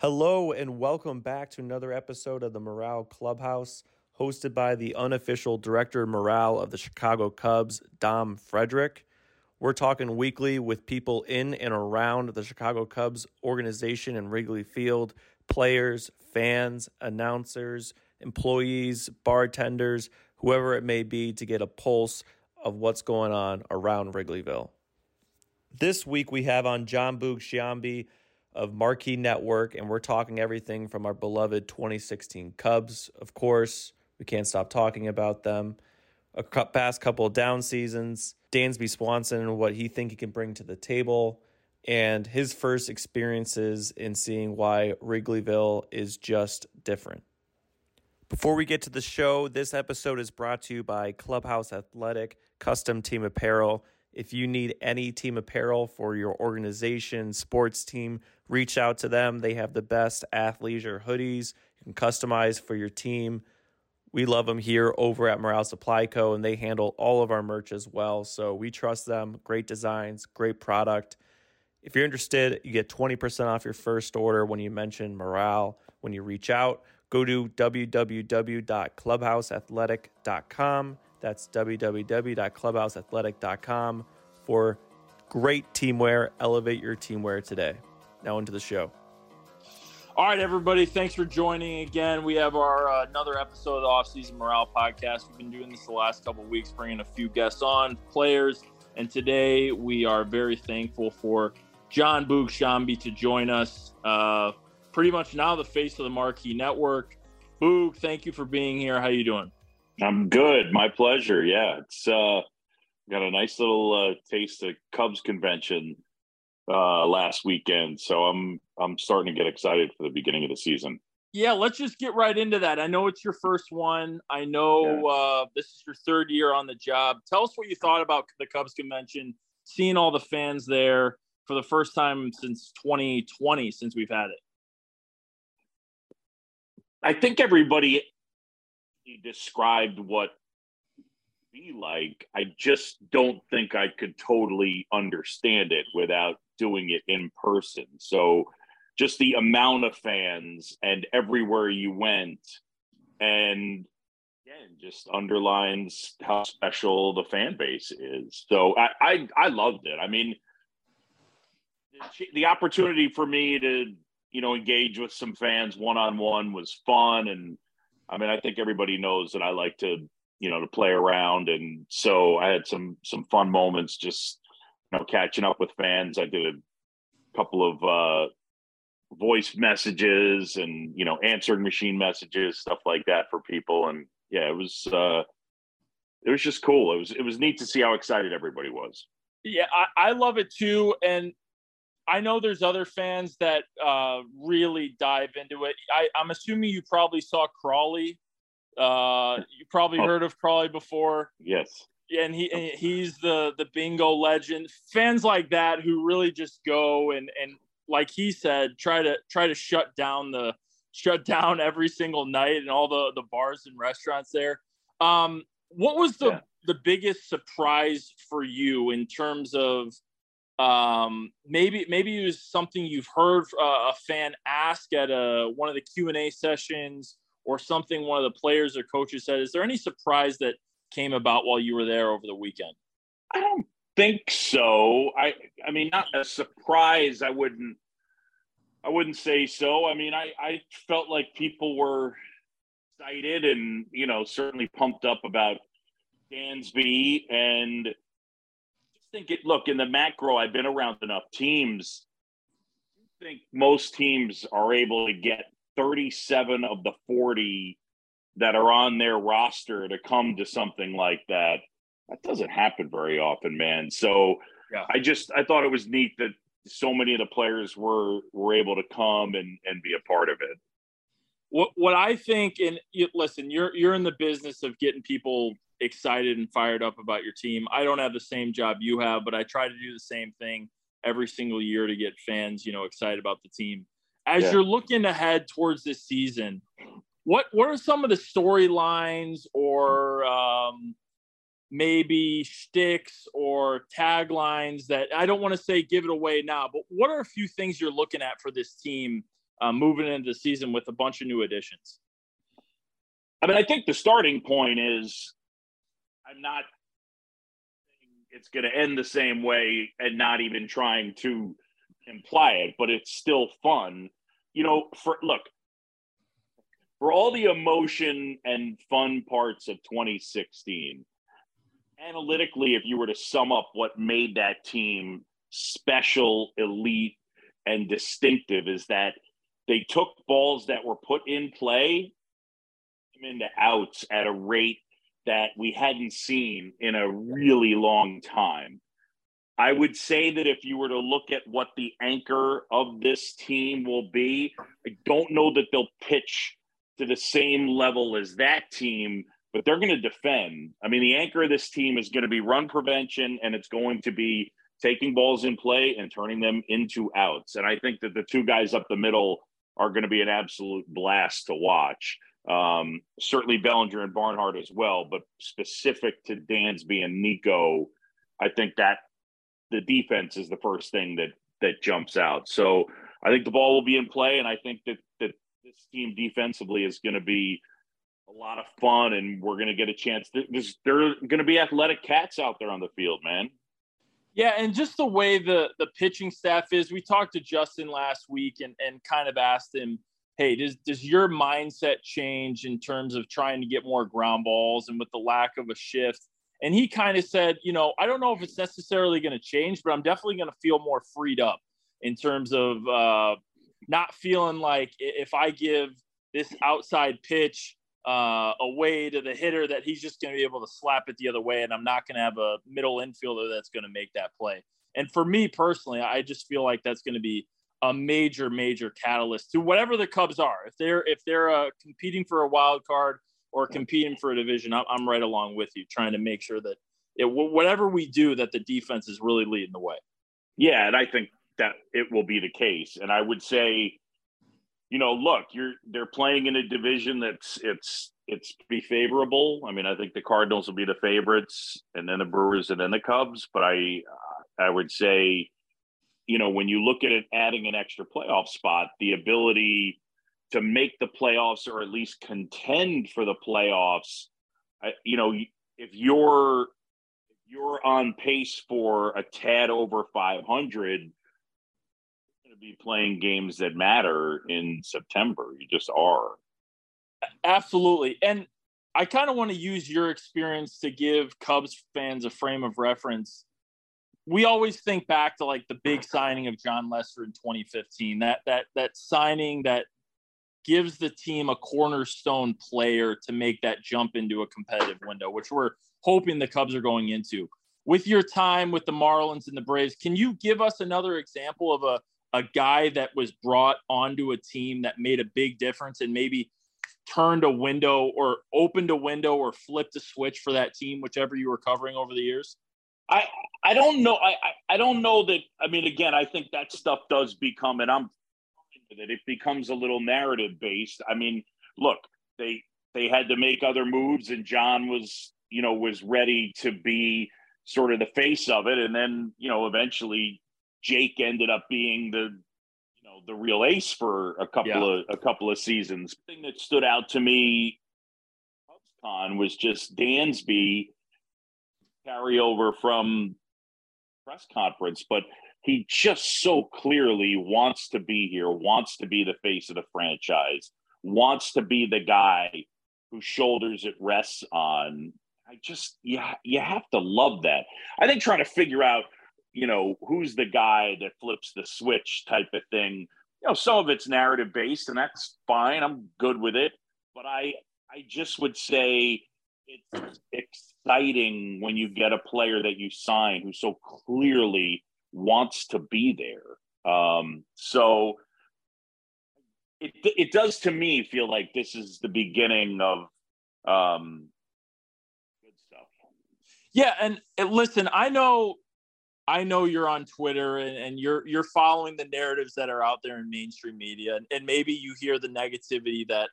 Hello, and welcome back to another episode of the Morale Clubhouse, hosted by the unofficial director of morale of the Chicago Cubs, Dom Frederick. We're talking weekly with people in and around the Chicago Cubs organization and Wrigley Field players, fans, announcers, employees, bartenders, whoever it may be, to get a pulse of what's going on around Wrigleyville. This week we have on Jon Boog Sciambi of Marquee Network, and we're talking everything from our beloved 2016 Cubs, of course. We can't stop talking about them. A past couple of down seasons, Dansby Swanson and what he think he can bring to the table, and his first experiences in seeing why Wrigleyville is just different. Before we get to the show, this episode is brought to you by Clubhouse Athletic Custom Team Apparel. If you need any team apparel for your organization, sports team, reach out to them. They have the best athleisure hoodies you can customize for your team. We love them here over at Morale Supply Co., and they handle all of our merch as well. So we trust them. Great designs, great product. If you're interested, you get 20% off your first order when you mention morale when you reach out. Go to www.clubhouseathletic.com. That's www.clubhouseathletic.com for great teamwear. Elevate your teamwear today. Now into the show. All right, everybody. Thanks for joining again. We have our uh, another episode of the Offseason Morale Podcast. We've been doing this the last couple weeks, bringing a few guests on, players, and today we are very thankful for Jon Boog Sciambi to join us. Uh, pretty much now the face of the Marquee Network. Boog, thank you for being here. How are you doing? I'm good. My pleasure. Yeah, it's uh, got a nice little uh, taste of Cubs convention uh, last weekend, so I'm I'm starting to get excited for the beginning of the season. Yeah, let's just get right into that. I know it's your first one. I know yeah. uh, this is your third year on the job. Tell us what you thought about the Cubs convention, seeing all the fans there for the first time since 2020, since we've had it. I think everybody described what be like. I just don't think I could totally understand it without doing it in person. So just the amount of fans and everywhere you went and again just underlines how special the fan base is. So I I, I loved it. I mean the, the opportunity for me to you know engage with some fans one on one was fun and I mean I think everybody knows that I like to you know to play around. And so I had some some fun moments just you know catching up with fans. I did a couple of uh voice messages and you know answering machine messages stuff like that for people. And yeah it was uh it was just cool. It was it was neat to see how excited everybody was. Yeah i, I love it too. And I know there's other fans that uh, really dive into it. I, am assuming you probably saw Crawley. Uh, you probably oh. heard of Crawley before. Yes. And he he's the the bingo legend. Fans like that who really just go and and like he said, try to try to shut down the shut down every single night and all the the bars and restaurants there. Um, what was the yeah. the biggest surprise for you in terms of um, maybe maybe it was something you've heard uh, a fan ask at a one of the Q and A sessions, or something one of the players or coaches said. Is there any surprise that came about while you were there over the weekend? I don't think so. I I mean, not a surprise. I wouldn't. I wouldn't say so. I mean, I I felt like people were excited and you know certainly pumped up about Dansby and think it. Look in the macro. I've been around enough teams. I think most teams are able to get 37 of the 40 that are on their roster to come to something like that. That doesn't happen very often, man. So yeah. I just I thought it was neat that so many of the players were were able to come and and be a part of it. What what I think, and you, listen, you're you're in the business of getting people excited and fired up about your team. I don't have the same job you have, but I try to do the same thing every single year to get fans, you know, excited about the team. As yeah. you're looking ahead towards this season, what what are some of the storylines or um, maybe shticks or taglines that I don't want to say give it away now, but what are a few things you're looking at for this team uh, moving into the season with a bunch of new additions. I mean, I think the starting point is I'm not it's going to end the same way and not even trying to imply it, but it's still fun. You know, for look, for all the emotion and fun parts of 2016, analytically, if you were to sum up what made that team special, elite, and distinctive, is that they took balls that were put in play into outs at a rate that we hadn't seen in a really long time. I would say that if you were to look at what the anchor of this team will be, I don't know that they'll pitch to the same level as that team, but they're going to defend. I mean, the anchor of this team is going to be run prevention and it's going to be taking balls in play and turning them into outs. And I think that the two guys up the middle are going to be an absolute blast to watch. Um, certainly Bellinger and Barnhart as well, but specific to Dansby and Nico, I think that the defense is the first thing that that jumps out. So I think the ball will be in play, and I think that that this team defensively is going to be a lot of fun, and we're going to get a chance. There's, there are going to be athletic cats out there on the field, man. Yeah, and just the way the the pitching staff is. We talked to Justin last week and and kind of asked him hey, does does your mindset change in terms of trying to get more ground balls and with the lack of a shift? And he kind of said, you know, I don't know if it's necessarily going to change, but I'm definitely going to feel more freed up in terms of uh, not feeling like if I give this outside pitch uh, away to the hitter that he's just going to be able to slap it the other way, and I'm not going to have a middle infielder that's going to make that play. And for me personally, I just feel like that's going to be a major, major catalyst to whatever the Cubs are. If they're if they're uh, competing for a wild card or competing for a division, I'm, I'm right along with you, trying to make sure that it whatever we do, that the defense is really leading the way. Yeah, and I think that it will be the case. And I would say, you know, look, you're they're playing in a division that's it's it's be favorable. I mean, I think the Cardinals will be the favorites, and then the Brewers, and then the Cubs. But I I would say you know, when you look at it adding an extra playoff spot, the ability to make the playoffs or at least contend for the playoffs, you know, if you're if you're on pace for a tad over 500, going to be playing games that matter in September. You just are. Absolutely. And I kind of want to use your experience to give Cubs fans a frame of reference we always think back to like the big signing of Jon Lester in 2015. That that that signing that gives the team a cornerstone player to make that jump into a competitive window, which we're hoping the Cubs are going into. With your time with the Marlins and the Braves, can you give us another example of a, a guy that was brought onto a team that made a big difference and maybe turned a window or opened a window or flipped a switch for that team, whichever you were covering over the years? I I don't know. I, I, I don't know that. I mean, again, I think that stuff does become, and I'm that it becomes a little narrative based. I mean, look, they they had to make other moves, and John was you know was ready to be sort of the face of it, and then you know eventually Jake ended up being the you know the real ace for a couple yeah. of a couple of seasons. The thing that stood out to me, was just Dansby carryover from press conference, but he just so clearly wants to be here, wants to be the face of the franchise, wants to be the guy whose shoulders it rests on. I just yeah, you have to love that. I think trying to figure out, you know, who's the guy that flips the switch type of thing. You know, some of it's narrative based, and that's fine. I'm good with it. But I I just would say it's exciting when you get a player that you sign who so clearly wants to be there. Um, so it it does to me feel like this is the beginning of um, good stuff. Yeah, and, and listen, I know I know you're on Twitter and, and, you're you're following the narratives that are out there in mainstream media, and, and maybe you hear the negativity that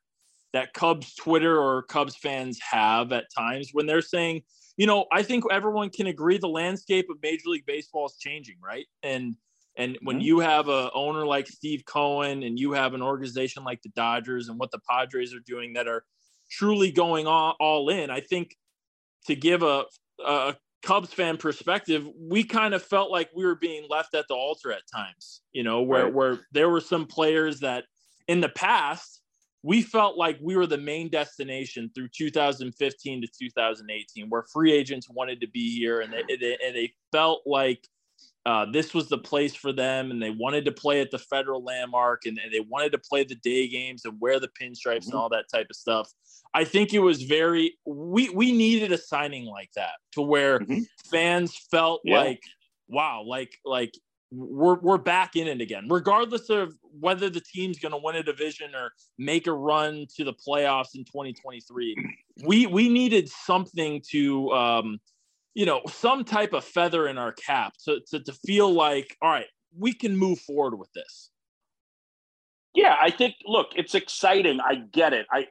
that Cubs Twitter or Cubs fans have at times when they're saying, you know, I think everyone can agree the landscape of Major League Baseball is changing, right? And And when mm-hmm. you have a owner like Steve Cohen and you have an organization like the Dodgers and what the Padres are doing that are truly going all, all in, I think to give a, a Cubs fan perspective, we kind of felt like we were being left at the altar at times, you know, where right. where there were some players that in the past we felt like we were the main destination through 2015 to 2018, where free agents wanted to be here and they, they and they felt like uh, this was the place for them, and they wanted to play at the federal landmark, and, and they wanted to play the day games and wear the pinstripes mm-hmm. and all that type of stuff. I think it was very we we needed a signing like that to where mm-hmm. fans felt yeah. like wow, like like we're we're back in it again, regardless of whether the team's going to win a division or make a run to the playoffs in 2023. We we needed something to um, you know, some type of feather in our cap to, to, to feel like, all right, we can move forward with this. Yeah, I think. Look, it's exciting. I get it. I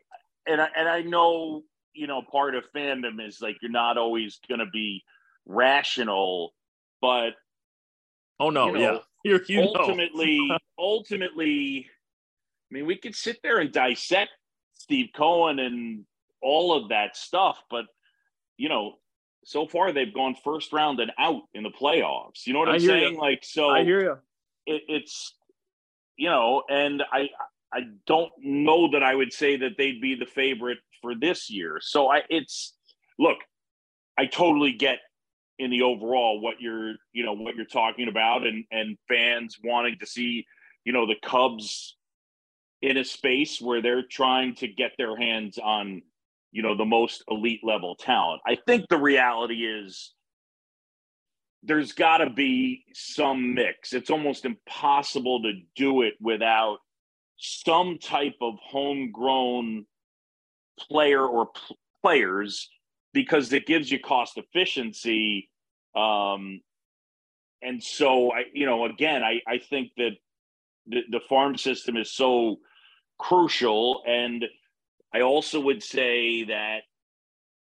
and I, and I know you know part of fandom is like you're not always going to be rational, but oh no, you know, yeah, you're, you ultimately, ultimately, I mean, we could sit there and dissect Steve Cohen and all of that stuff, but you know, so far they've gone first round and out in the playoffs. You know what I'm saying? You. Like, so I hear you. It, it's you know, and I I don't know that I would say that they'd be the favorite for this year. So I it's look, I totally get in the overall what you're you know what you're talking about and and fans wanting to see you know the Cubs in a space where they're trying to get their hands on you know, the most elite level talent. I think the reality is there's got to be some mix. It's almost impossible to do it without some type of homegrown player or pl- players because it gives you cost efficiency. Um, and so I, you know, again, I, I think that the, the farm system is so crucial and I also would say that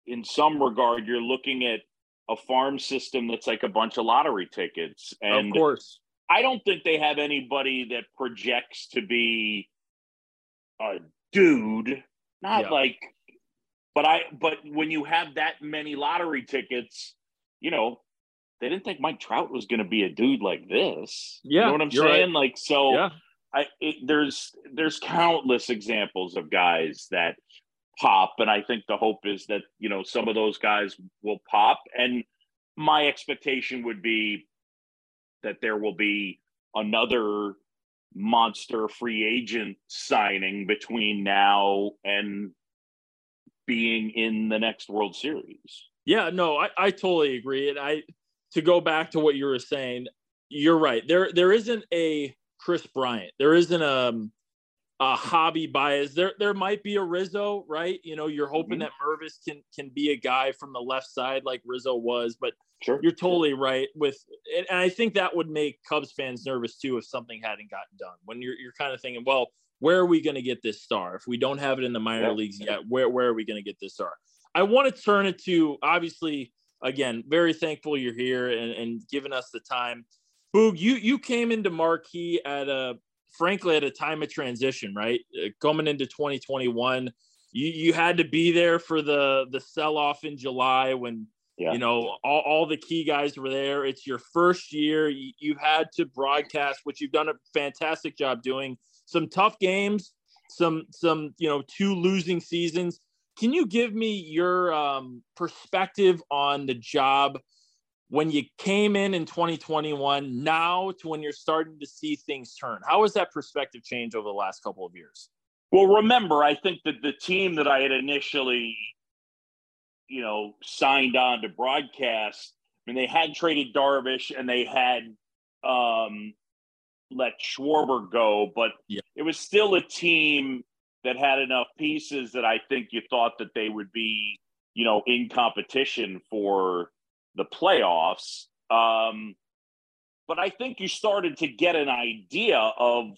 in some regard, you're looking at a farm system that's like a bunch of lottery tickets. And of course, I don't think they have anybody that projects to be a dude. Not yeah. like, but I, but when you have that many lottery tickets, you know, they didn't think Mike Trout was going to be a dude like this. Yeah. You know what I'm saying? Right. Like, so yeah. I it, there's there's countless examples of guys that pop, and I think the hope is that you know some of those guys will pop, and my expectation would be that there will be another monster free agent signing between now and being in the next World Series. Yeah, no, I, I totally agree. And I to go back to what you were saying, you're right. There there isn't a Kris Bryant. There isn't a, um, a Javy Baez. There there might be a Rizzo, right? You know, you're hoping mm-hmm. that Mervis can can be a guy from the left side like Rizzo was, but sure. you're totally right with and, and I think that would make Cubs fans nervous too if something hadn't gotten done. When you're you're kind of thinking, well, where are we going to get this star? If we don't have it in the minor yeah. leagues yet, where where are we going to get this star? I want to turn it to obviously again, very thankful you're here and, and giving us the time. Boog, you you came into Marquee at a frankly at a time of transition, right? Uh, coming into 2021, you you had to be there for the the sell off in July when yeah. you know all, all the key guys were there. It's your first year. You, you've had to broadcast, which you've done a fantastic job doing. Some tough games, some some you know two losing seasons. Can you give me your um, perspective on the job? when you came in in 2021 now to when you're starting to see things turn how has that perspective changed over the last couple of years well remember i think that the team that i had initially you know signed on to broadcast I mean, they had traded darvish and they had um let schwarber go but yeah. it was still a team that had enough pieces that i think you thought that they would be you know in competition for the playoffs. Um, but I think you started to get an idea of,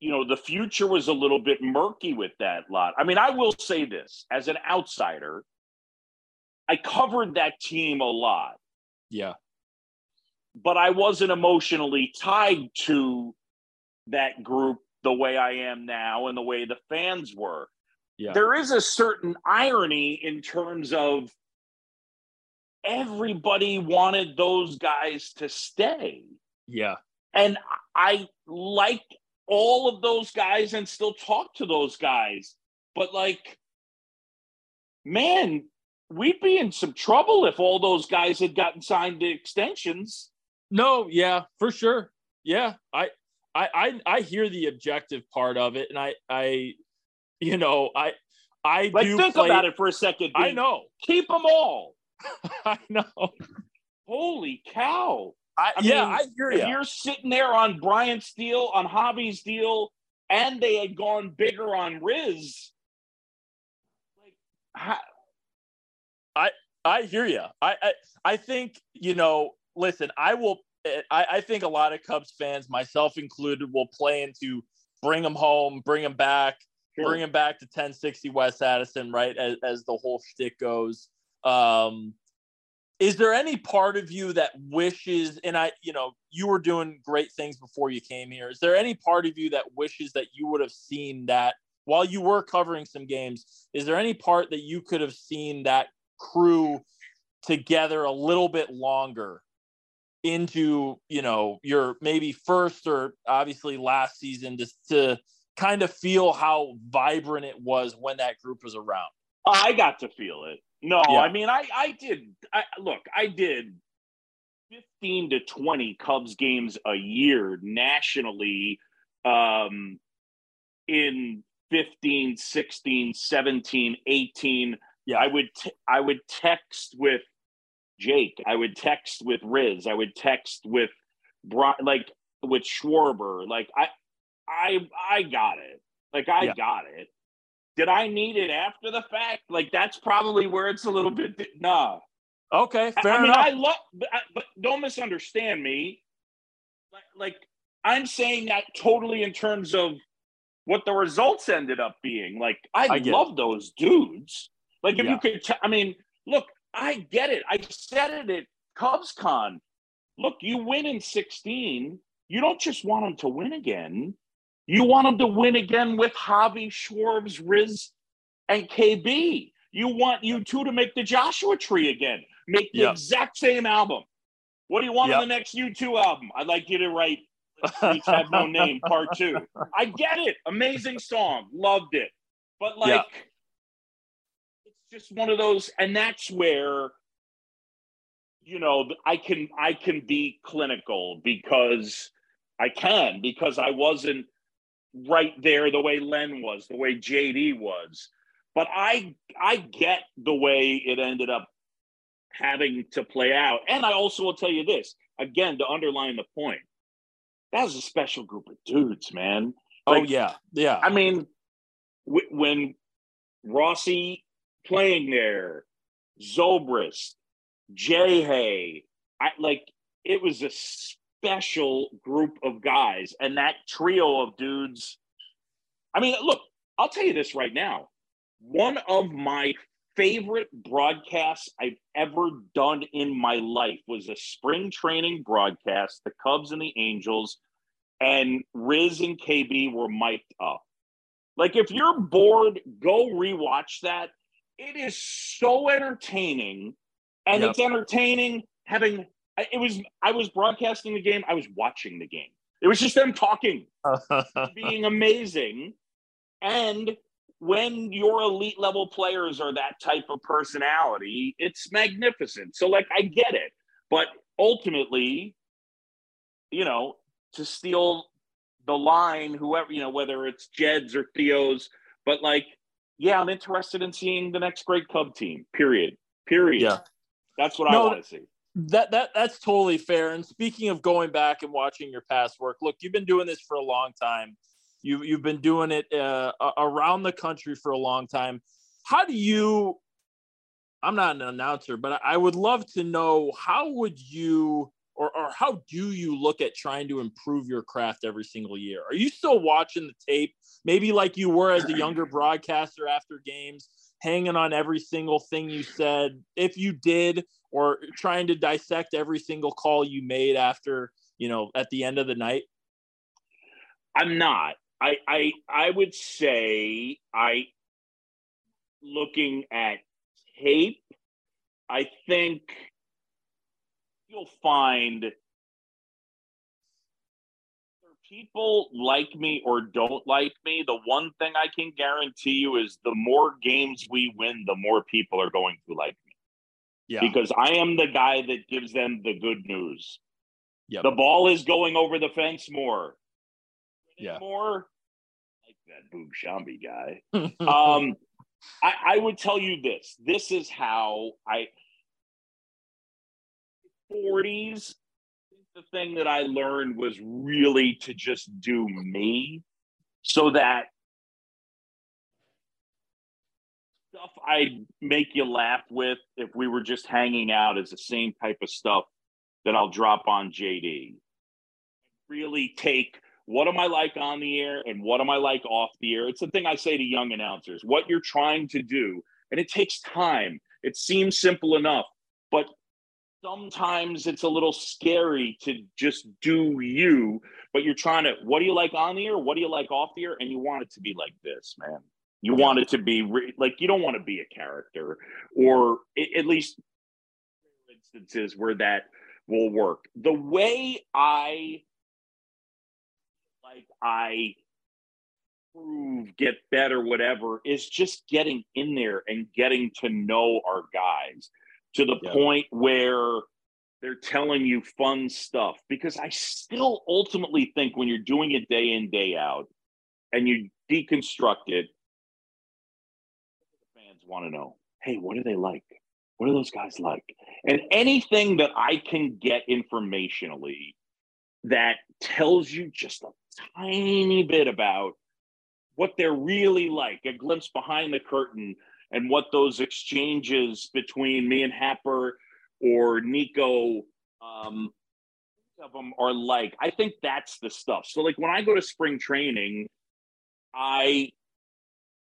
you know, the future was a little bit murky with that lot. I mean, I will say this as an outsider, I covered that team a lot. Yeah. but I wasn't emotionally tied to that group the way I am now and the way the fans were. Yeah. There is a certain irony in terms of everybody wanted those guys to stay. Yeah. And I liked all of those guys and still talk to those guys. But like, man, we'd be in some trouble if all those guys had gotten signed to extensions. No, yeah, for sure. Yeah. I I I, I hear the objective part of it and I I you know, I I like do think play, about it for a second. I know. Keep them all. I know. Holy cow. I, I yeah, mean, I hear If you. you're sitting there on Bryant's deal, on Javy's deal, and they had gone bigger on Riz, like, how, I I hear you. I, I I think you know. Listen, I will. I, I think a lot of Cubs fans, myself included, will play into bring them home, bring them back, bring them back to 1060 West Addison, right? As, as the whole shtick goes. Um, is there any part of you that wishes, and I, you know, you were doing great things before you came here. Is there any part of you that wishes that you would have seen that while you were covering some games? Is there any part that you could have seen that crew together a little bit longer into, you know, your maybe first or obviously last season just to kind of feel how vibrant it was when that group was around? I got to feel it. No, Yeah. I mean, I, I did. I, look, I did 15 to 20 Cubs games a year nationally um, in 15, 16, 17, 18. Yeah. I would t- I would text with Jake. I would text with Riz. I would text with Bri- like with Schwarber. Like I I I got it. Like I Yeah. got it. Did I need it after the fact? Like that's probably where it's a little bit nah. Okay, I- fair I mean, enough. I love, but, but don't misunderstand me. Like, like I'm saying that totally in terms of what the results ended up being. Like, I, I love those dudes. Like, if Yeah. you could, t- I mean, look, I get it. I said it at CubsCon. Look, you win in 16. You don't just want them to win again. You want them to win again with Javi, Schwarbs, Riz, and KB. You want you two to make the Joshua Tree again. Make the Yep. exact same album. What do you want Yep. on the next U2 album? I'd like you to write Streets Have No Name Part Two. I get it. Amazing song. Loved it. But like. Just one of those, and that's where you know I can I can be clinical because I can because I wasn't right there the way Len was, the way JD was. But I I get the way it ended up having to play out. And I also will tell you this, again, to underline the point. That was a special group of dudes, man. oh yeah, yeah. I mean, w- when Rossi playing there, Zobrist, J-Hey, I like it was a special group of guys, and that trio of dudes. I mean, look, I'll tell you this right now. One of my favorite broadcasts I've ever done in my life was a spring training broadcast, the Cubs and the Angels, and Riz and KB were mic'd up. Like, if you're bored, go rewatch that. It is so entertaining, and Yep. it's entertaining having. It was. I was broadcasting the game. I was watching the game. It was just them talking, being amazing, and when your elite level players are that type of personality, it's magnificent. So, like, I get it, but ultimately, you know, to steal the line, whoever, you know, whether it's Jed's or Theo's, but like, yeah, I'm interested in seeing the next great Cub team. Period. Period. Yeah. That's what I want to see. that that that's totally fair. And speaking of going back and watching your past work, look, you've been doing this for a long time. You you've been doing it uh, around the country for a long time. How do you? I'm not an announcer, but I would love to know how would you or or how do you look at trying to improve your craft every single year? Are you still watching the tape, maybe like you were as a younger broadcaster after games? hanging on every single thing you said, if you did, or trying to dissect every single call you made after, you know, at the end of the night? I'm not. I I I would say I looking at tape, I think you'll find people like me or don't like me, the one thing I can guarantee you is the more games we win, the more people are going to like me. Yeah. Because I am the guy that gives them the good news. Yep. The ball is going over the fence more. Yeah. More like that Boog Sciambi guy. um, I, I would tell you this. This is how I 40s the thing that I learned was really to just do me so that stuff I'd make you laugh with if we were just hanging out is the same type of stuff that I'll drop on JD. Really take what am I like on the air and what am I like off the air? It's the thing I say to young announcers what you're trying to do, and it takes time. It seems simple enough, but sometimes it's a little scary to just do you, but you're trying to, what do you like on the air? What do you like off the air? And you want it to be like this, man. You want it to be re- like, you don't want to be a character, or at least instances where that will work. The way I like, I prove, get better, whatever, is just getting in there and getting to know our guys to the point where they're telling you fun stuff because I still ultimately think when you're doing it day in, day out, and you deconstruct it, fans want to know, hey, what do they like? What are those guys like? And anything that I can get informationally that tells you just a tiny bit about what they're really like, a glimpse behind the curtain and what those exchanges between me and Happer or Nico um, of them are like. I think that's the stuff. So like when I go to spring training, I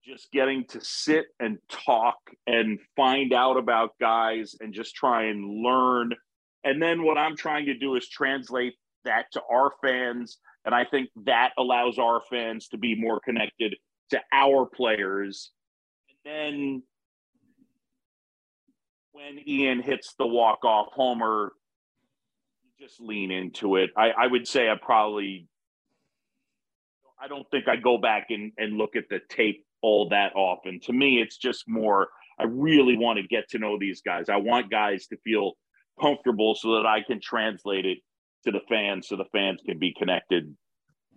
just getting to sit and talk and find out about guys and just try and learn. And then what I'm trying to do is translate that to our fans. And I think that allows our fans to be more connected to our players then when Ian hits the walk off homer, you just lean into it. I, I would say I probably I don't think I go back and, and look at the tape all that often. To me, it's just more I really want to get to know these guys. I want guys to feel comfortable so that I can translate it to the fans so the fans can be connected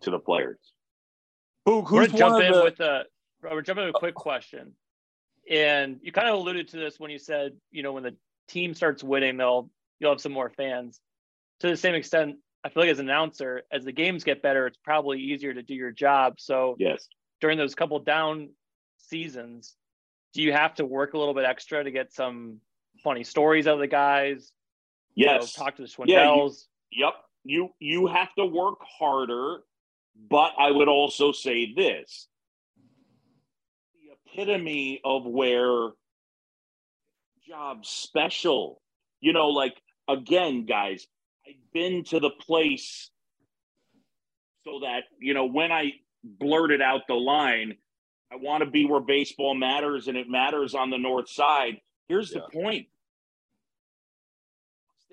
to the players. Who, who's We're jump in the... with a Robert, jump in with a quick oh. question. And you kind of alluded to this when you said, you know, when the team starts winning, they'll you'll have some more fans. To the same extent, I feel like as an announcer, as the games get better, it's probably easier to do your job. So yes, during those couple down seasons, do you have to work a little bit extra to get some funny stories out of the guys? Yes. You know, talk to the Schwindels. Yeah, you, yep. You you have to work harder, but I would also say this epitome of where job special. You know, like again, guys, I've been to the place so that, you know, when I blurted out the line, I want to be where baseball matters and it matters on the north side. Here's yeah. the point.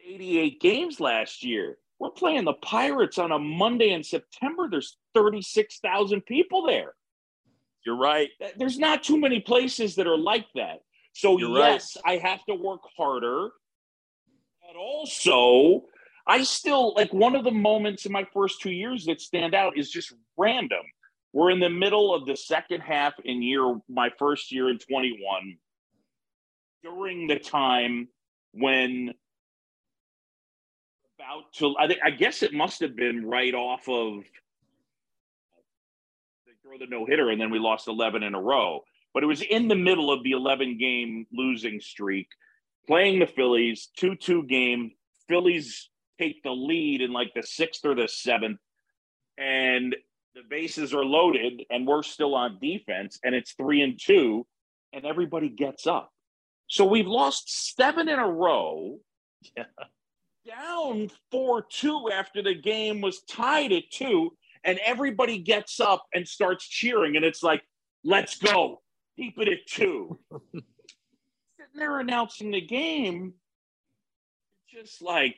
88 games last year. We're playing the Pirates on a Monday in September. There's 36,000 people there. You're right. There's not too many places that are like that. So You're yes, right. I have to work harder. But also, I still like one of the moments in my first two years that stand out is just random. We're in the middle of the second half in year my first year in 21 during the time when about to I think I guess it must have been right off of throw the no hitter, and then we lost 11 in a row. But it was in the middle of the 11 game losing streak, playing the Phillies, 2 2 game. Phillies take the lead in like the sixth or the seventh, and the bases are loaded, and we're still on defense, and it's three and two. and everybody gets up. So we've lost seven in a row. Yeah. Down 4 2 after the game was tied at two, and everybody gets up and starts cheering. And it's like, let's go. Keep it at two. Sitting there announcing the game, just like,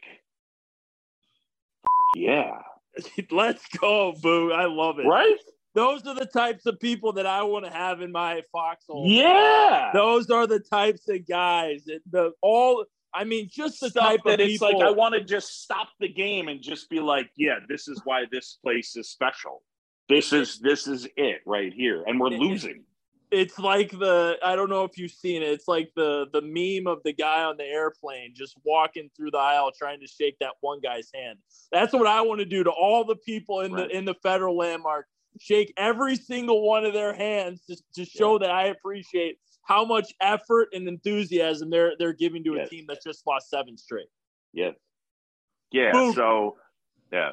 yeah. Let's go, Boo. I love it. Right? Those are the types of people that I want to have in my foxhole. Yeah. Those are the types of guys that the all I mean, just the Stuff type that of it's people. like I want to just stop the game and just be like, yeah, this is why this place is special. This is this is it right here, and we're losing. it's like the I don't know if you've seen it. It's like the the meme of the guy on the airplane just walking through the aisle trying to shake that one guy's hand. That's what I want to do to all the people in Right. the in the federal landmark. Shake every single one of their hands just to show that I appreciate how much effort and enthusiasm they're they're giving to a Yes. team that's just lost seven straight. Yeah, yeah. Boom. So, yeah,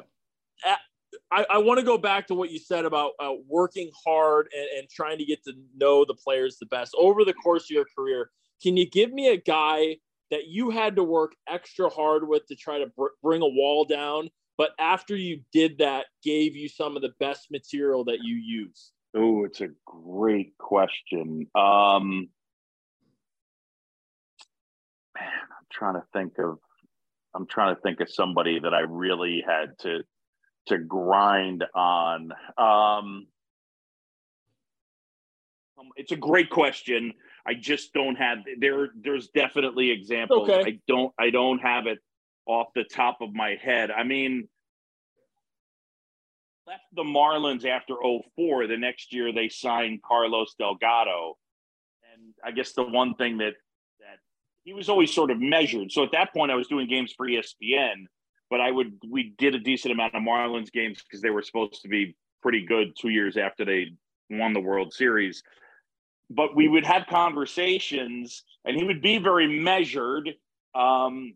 I, I want to go back to what you said about uh, working hard and, and trying to get to know the players the best over the course of your career. Can you give me a guy that you had to work extra hard with to try to br- bring a wall down, but after you did that, gave you some of the best material that you use? Oh, it's a great question. Um, man, I'm trying to think of. I'm trying to think of somebody that I really had to to grind on. Um, um, it's a great question. I just don't have there. There's definitely examples. Okay. I don't. I don't have it off the top of my head. I mean, left the Marlins after 04. The next year they signed Carlos Delgado. And I guess the one thing that that he was always sort of measured. So at that point I was doing games for ESPN, but I would we did a decent amount of Marlins games because they were supposed to be pretty good 2 years after they won the World Series. But we would have conversations and he would be very measured um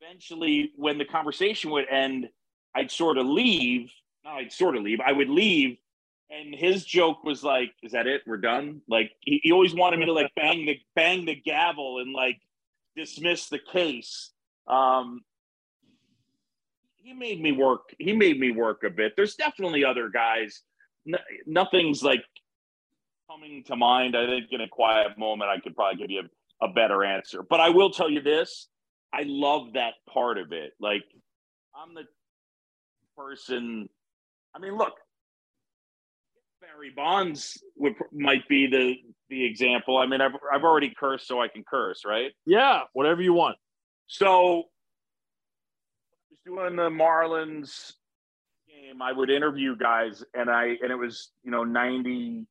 eventually when the conversation would end I'd sort of leave. No, I'd sort of leave. I would leave, and his joke was like, "Is that it? We're done." Like he, he always wanted me to like bang the bang the gavel and like dismiss the case. Um, he made me work. He made me work a bit. There's definitely other guys. No, nothing's like coming to mind. I think in a quiet moment, I could probably give you a, a better answer. But I will tell you this: I love that part of it. Like I'm the person. I mean, look, Barry Bonds would might be the the example. I mean, I've I've already cursed, so I can curse, right? Yeah, whatever you want. So, I was doing the Marlins game. I would interview guys, and I and it was you know ninety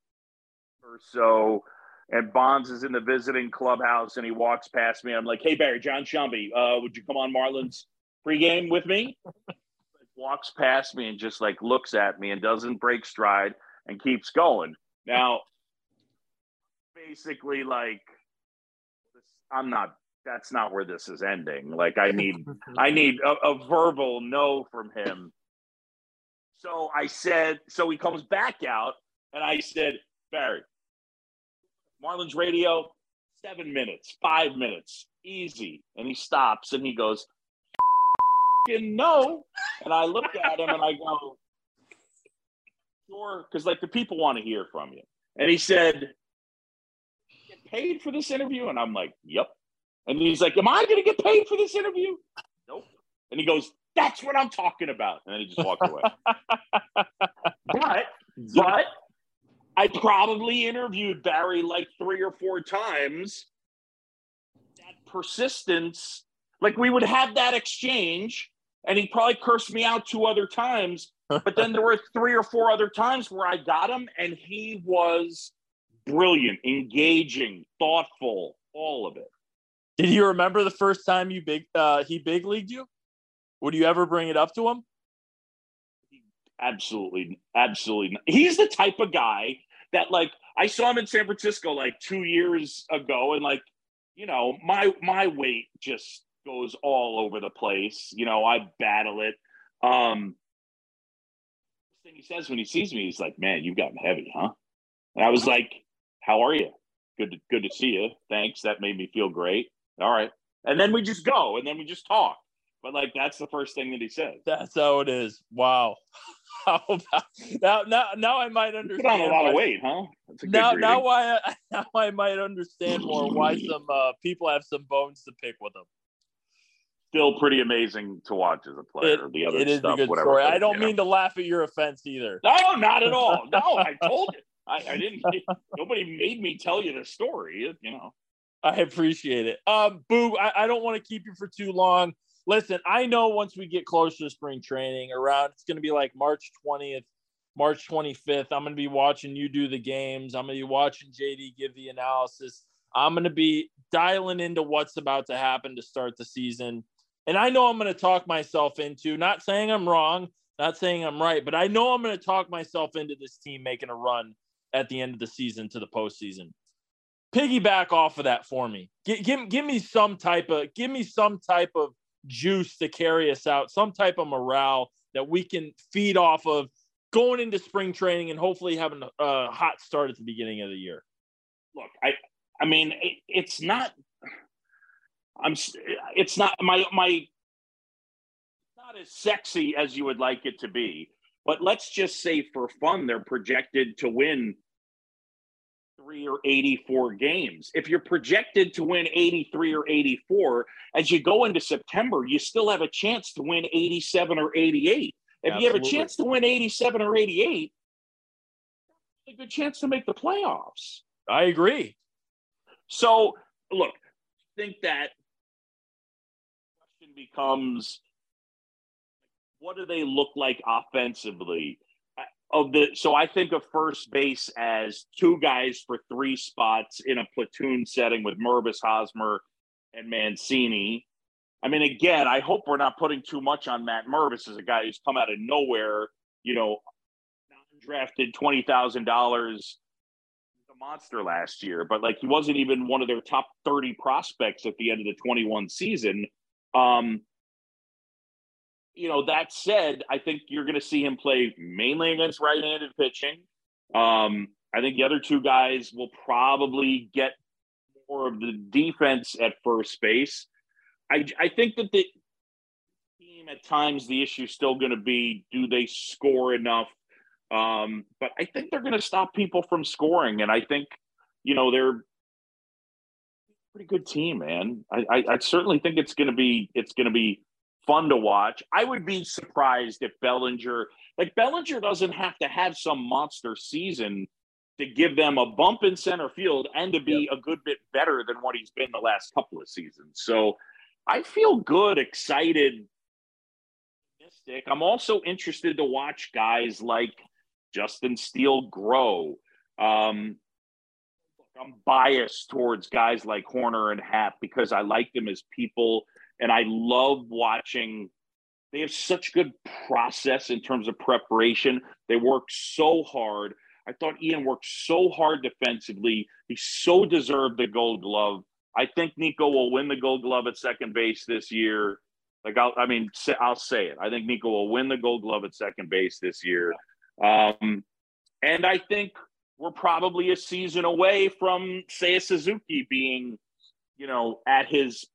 or so. And Bonds is in the visiting clubhouse, and he walks past me. I'm like, "Hey Barry, Jon Sciambi, uh, would you come on Marlins pregame with me?" Walks past me and just like looks at me and doesn't break stride and keeps going. Now, basically, like, I'm not. That's not where this is ending. Like, I need, I need a, a verbal no from him. So I said. So he comes back out, and I said, Barry, Marlins radio, seven minutes, five minutes, easy. And he stops and he goes, no. And I look at him and I go, sure, because like the people want to hear from you. And he said, get paid for this interview? And I'm like, yep. And he's like, am I going to get paid for this interview? Nope. And he goes, that's what I'm talking about. And then he just walked away. but, but I probably interviewed Barry like three or four times. That persistence, like we would have that exchange, and he probably cursed me out two other times. But then there were three or four other times where I got him, and he was brilliant, engaging, thoughtful, all of it. Did you remember the first time you big uh, he big leagued you? Would you ever bring it up to him? Absolutely, absolutely. not. He's the type of guy that, like, I saw him in San Francisco like two years ago, and like, you know, my my weight just goes all over the place. You know, I battle it. Um, thing he says when he sees me, he's like, "Man, you've gotten heavy, huh?" And I was like, how are you? Good to, good to see you. Thanks. That made me feel great. All right. And then we just go and then we just talk. But like that's the first thing that he says. That's how it is. Wow. About now? Now, now I might understand. Put on a lot why, of weight, huh? now, now why? I, now I might understand more why some uh, people have some bones to pick with him. Still pretty amazing to watch as a player. It, the other it is stuff, a good whatever. story. I don't mean to laugh at your offense either. No, not at all. No, I told you. I, I didn't. nobody made me tell you the story. You know. I appreciate it. Um, Boo, I, I don't want to keep you for too long. Listen, I know once we get closer to spring training, around it's going to be like March 20th, March 25th. I'm going to be watching you do the games. I'm going to be watching JD give the analysis. I'm going to be dialing into what's about to happen to start the season. And I know I'm going to talk myself into, not saying I'm wrong, not saying I'm right, but I know I'm going to talk myself into this team making a run at the end of the season to the postseason piggyback off of that for me. Give, give, give me some type of give me some type of juice to carry us out, some type of morale that we can feed off of going into spring training and hopefully having a hot start at the beginning of the year. Look, I I mean it, it's not I'm it's not my my not as sexy as you would like it to be. But let's just say for fun they're projected to win three or 84 games. If you're projected to win 83 or 84, as you go into September, you still have a chance to win 87 or 88. If Absolutely. you have a chance to win 87 or 88, a good chance to make the playoffs. I agree. So, look, I think that becomes what do they look like offensively? of the so I think of first base as two guys for three spots in a platoon setting with Mervis Hosmer and Mancini. I mean, again, I hope we're not putting too much on Matt Mervis as a guy who's come out of nowhere, you know, drafted twenty thousand dollars a monster last year, but like he wasn't even one of their top 30 prospects at the end of the 21 season. Um, you know, that said, I think you're going to see him play mainly against right-handed pitching. Um, I think the other two guys will probably get more of the defense at first base. I, I think that the team at times the issue is still going to be do they score enough? Um, but I think they're going to stop people from scoring, and I think you know they're pretty good team, man. I, I, I certainly think it's going to be it's going to be fun to watch. I would be surprised if Bellinger, like Bellinger, doesn't have to have some monster season to give them a bump in center field and to be yep. a good bit better than what he's been the last couple of seasons. So I feel good, excited. I'm also interested to watch guys like Justin Steele grow. Um, I'm biased towards guys like Hoerner and Happ because I like them as people and I love watching. They have such good process in terms of preparation. They work so hard. I thought Ian worked so hard defensively. He so deserved the Gold Glove. I think Nico will win the Gold Glove at second base this year. Like I'll, I mean, I'll say it. I think Nico will win the Gold Glove at second base this year. Um, and I think we're probably a season away from Seiya Suzuki being, you know, at his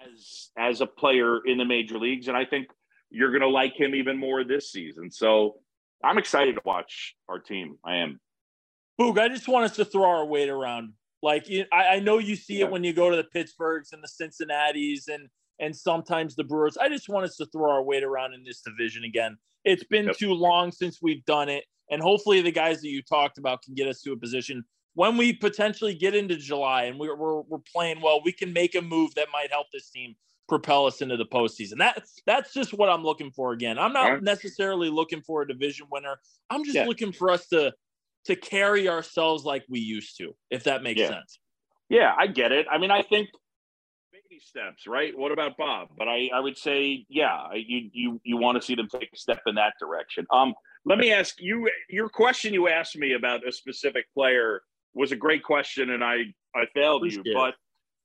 as as a player in the major leagues, and I think you're going to like him even more this season. So I'm excited to watch our team. I am. Boog, I just want us to throw our weight around. Like I, I know you see yeah. it when you go to the Pittsburghs and the Cincinnati's and and sometimes the Brewers. I just want us to throw our weight around in this division again. It's been yep. too long since we've done it, and hopefully the guys that you talked about can get us to a position when we potentially get into July and we're, we're, we're playing well, we can make a move that might help this team propel us into the postseason. That that's just what I'm looking for. Again, I'm not necessarily looking for a division winner. I'm just yeah. looking for us to to carry ourselves like we used to, if that makes yeah. sense. Yeah, I get it. I mean, I think baby steps, right? What about Bob? But I, I would say, yeah, you you you want to see them take a step in that direction. Um, let me ask you your question. You asked me about a specific player was a great question, and I I failed Appreciate you. But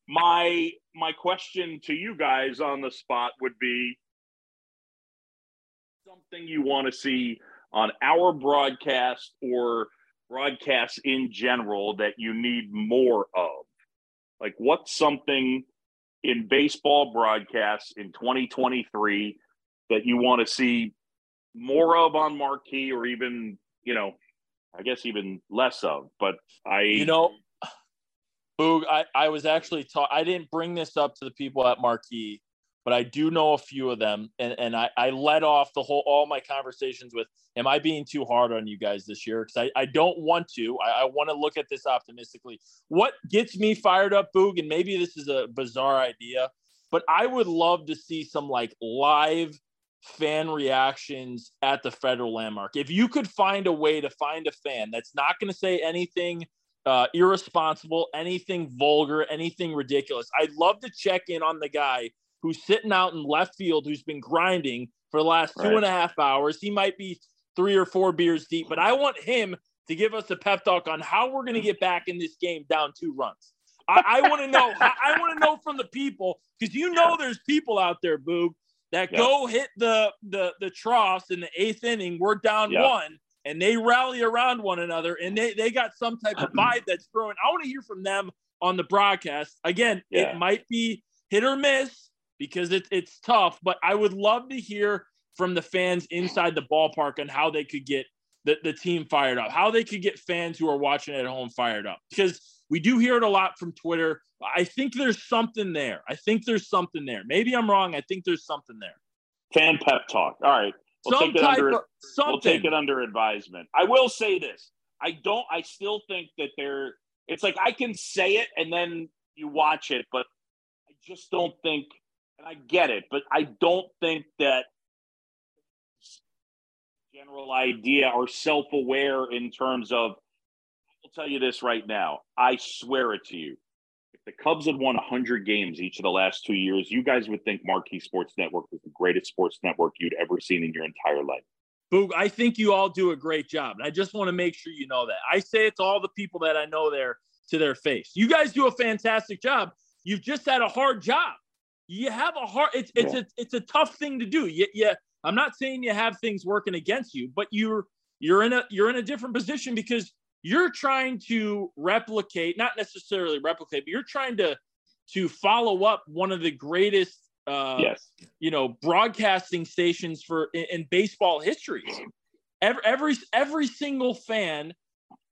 my my question to you guys on the spot would be something you want to see on our broadcast or broadcasts in general that you need more of? Like, what's something in baseball broadcasts in 2023 that you want to see more of on marquee or even, you know, I guess even less of? But I, you know, Boog, I, I was actually taught, I didn't bring this up to the people at Marquee but I do know a few of them. And, and I, I led off the whole, all my conversations with, am I being too hard on you guys this year? Cause I, I don't want to, I, I want to look at this optimistically. What gets me fired up, Boog, and maybe this is a bizarre idea, but I would love to see some like live fan reactions at the federal landmark. If you could find a way to find a fan that's not going to say anything uh, irresponsible, anything vulgar, anything ridiculous. I'd love to check in on the guy who's sitting out in left field, who's been grinding for the last two right. and a half hours. He might be three or four beers deep, but I want him to give us a pep talk on how we're going to get back in this game down two runs. I, I want to know. I want to know from the people because you know there's people out there, Boog, that go hit the the the troughs in the eighth inning. We're down one, and they rally around one another, and they they got some type of vibe that's growing. I want to hear from them on the broadcast. Again, yeah. it might be hit or miss because it, it's tough. But I would love to hear from the fans inside the ballpark on how they could get the, the team fired up, how they could get fans who are watching at home fired up. Because we do hear it a lot from Twitter. I think there's something there. I think there's something there. Maybe I'm wrong. I think there's something there. Fan pep talk. All right. We'll Some take it under, of, We'll take it under advisement. I will say this. I don't. I still think that there. It's like I can say it and then you watch it, but I just don't think and I get it, but I don't think that general idea or self-aware in terms of I'll tell you this right now. I swear it to you. If the Cubs had won 100 games each of the last 2 years, you guys would think Marquee Sports Network was the greatest sports network you'd ever seen in your entire life. Boog, I think you all do a great job. And I just want to make sure you know that. I say it to all the people that I know there to their face. You guys do a fantastic job. You've just had a hard job you have a hard it's it's a it's a tough thing to do. Yeah, yeah. I'm not saying you have things working against you, but you're you're in a you're in a different position because you're trying to replicate, not necessarily replicate, but you're trying to to follow up one of the greatest uh yes. you know broadcasting stations for in, in baseball history. Every every every single fan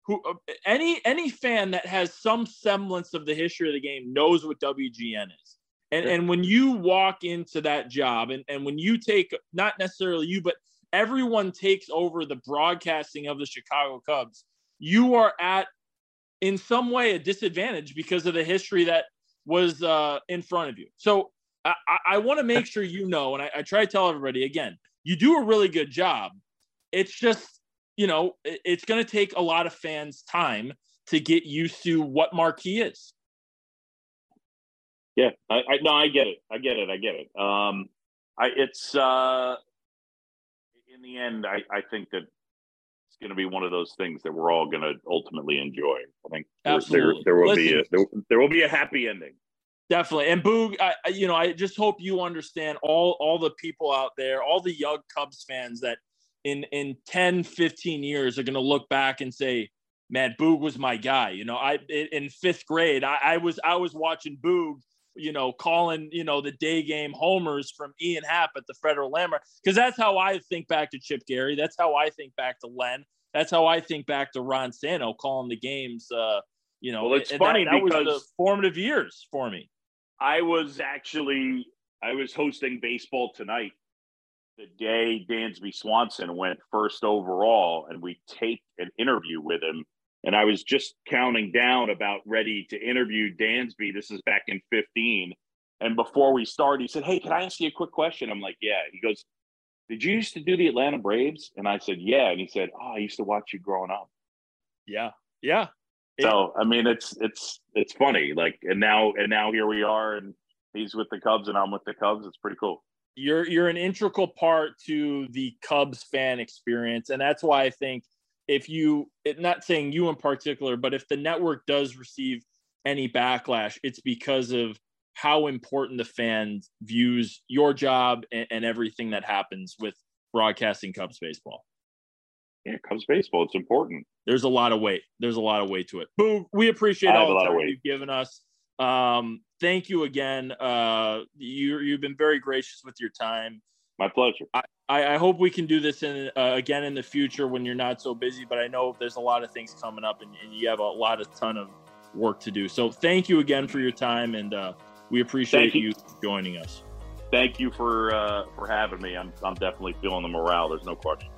who uh, any any fan that has some semblance of the history of the game knows what WGN is. And and when you walk into that job and, and when you take not necessarily you, but everyone takes over the broadcasting of the Chicago Cubs, you are at in some way a disadvantage because of the history that was uh, in front of you. So I, I want to make sure you know, and I, I, try to tell everybody again, you do a really good job. It's just, you know, it, it's going to take a lot of fans' time to get used to what marquee is. Yeah, I, I no, I get it. I get it. I get it. Um, I it's uh, in the end, I I think that it's going to be one of those things that we're all going to ultimately enjoy. I think there, there, there will Listen, be a there, there will be a happy ending. Definitely. And Boog, I, you know, I just hope you understand all all the people out there, all the young Cubs fans that in in 10, 15 years are going to look back and say, "Man, Boog was my guy." You know, I in fifth grade, I, I was I was watching Boog you know, calling, you know, the day game homers from Ian Happ at the Federal Landmark. Because that's how I think back to Chip Caray. That's how I think back to Len. That's how I think back to Ron Santo calling the games. Uh, you know, well, it's funny that, that because was the formative years for me. I was actually I was hosting baseball tonight the day Dansby Swanson went first overall, and we taped an interview with him and I was just counting down about ready to interview Dansby. This is back in 15. And before we started, he said, Hey, can I ask you a quick question? I'm like, Yeah. He goes, Did you used to do the Atlanta Braves? And I said, Yeah. And he said, Oh, I used to watch you growing up. Yeah. Yeah. So I mean it's it's it's funny. Like and now and now here we are and he's with the Cubs and I'm with the Cubs. It's pretty cool. You're you're an integral part to the Cubs fan experience. And that's why I think if you not saying you in particular but if the network does receive any backlash it's because of how important the fans views your job and, and everything that happens with broadcasting cubs baseball Yeah, Cubs baseball. It's important. There's a lot of weight. There's a lot of weight to it. Boo, we appreciate all the time you've given us. Um, thank you again. Uh, you you've been very gracious with your time. My pleasure. I, I, I hope we can do this in uh, again in the future when you're not so busy. But I know there's a lot of things coming up, and, and you have a lot of ton of work to do. So thank you again for your time, and uh, we appreciate you. you. joining us. Thank you for uh, for having me. I'm I'm definitely feeling the morale. There's no question.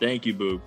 Thank you, Boob.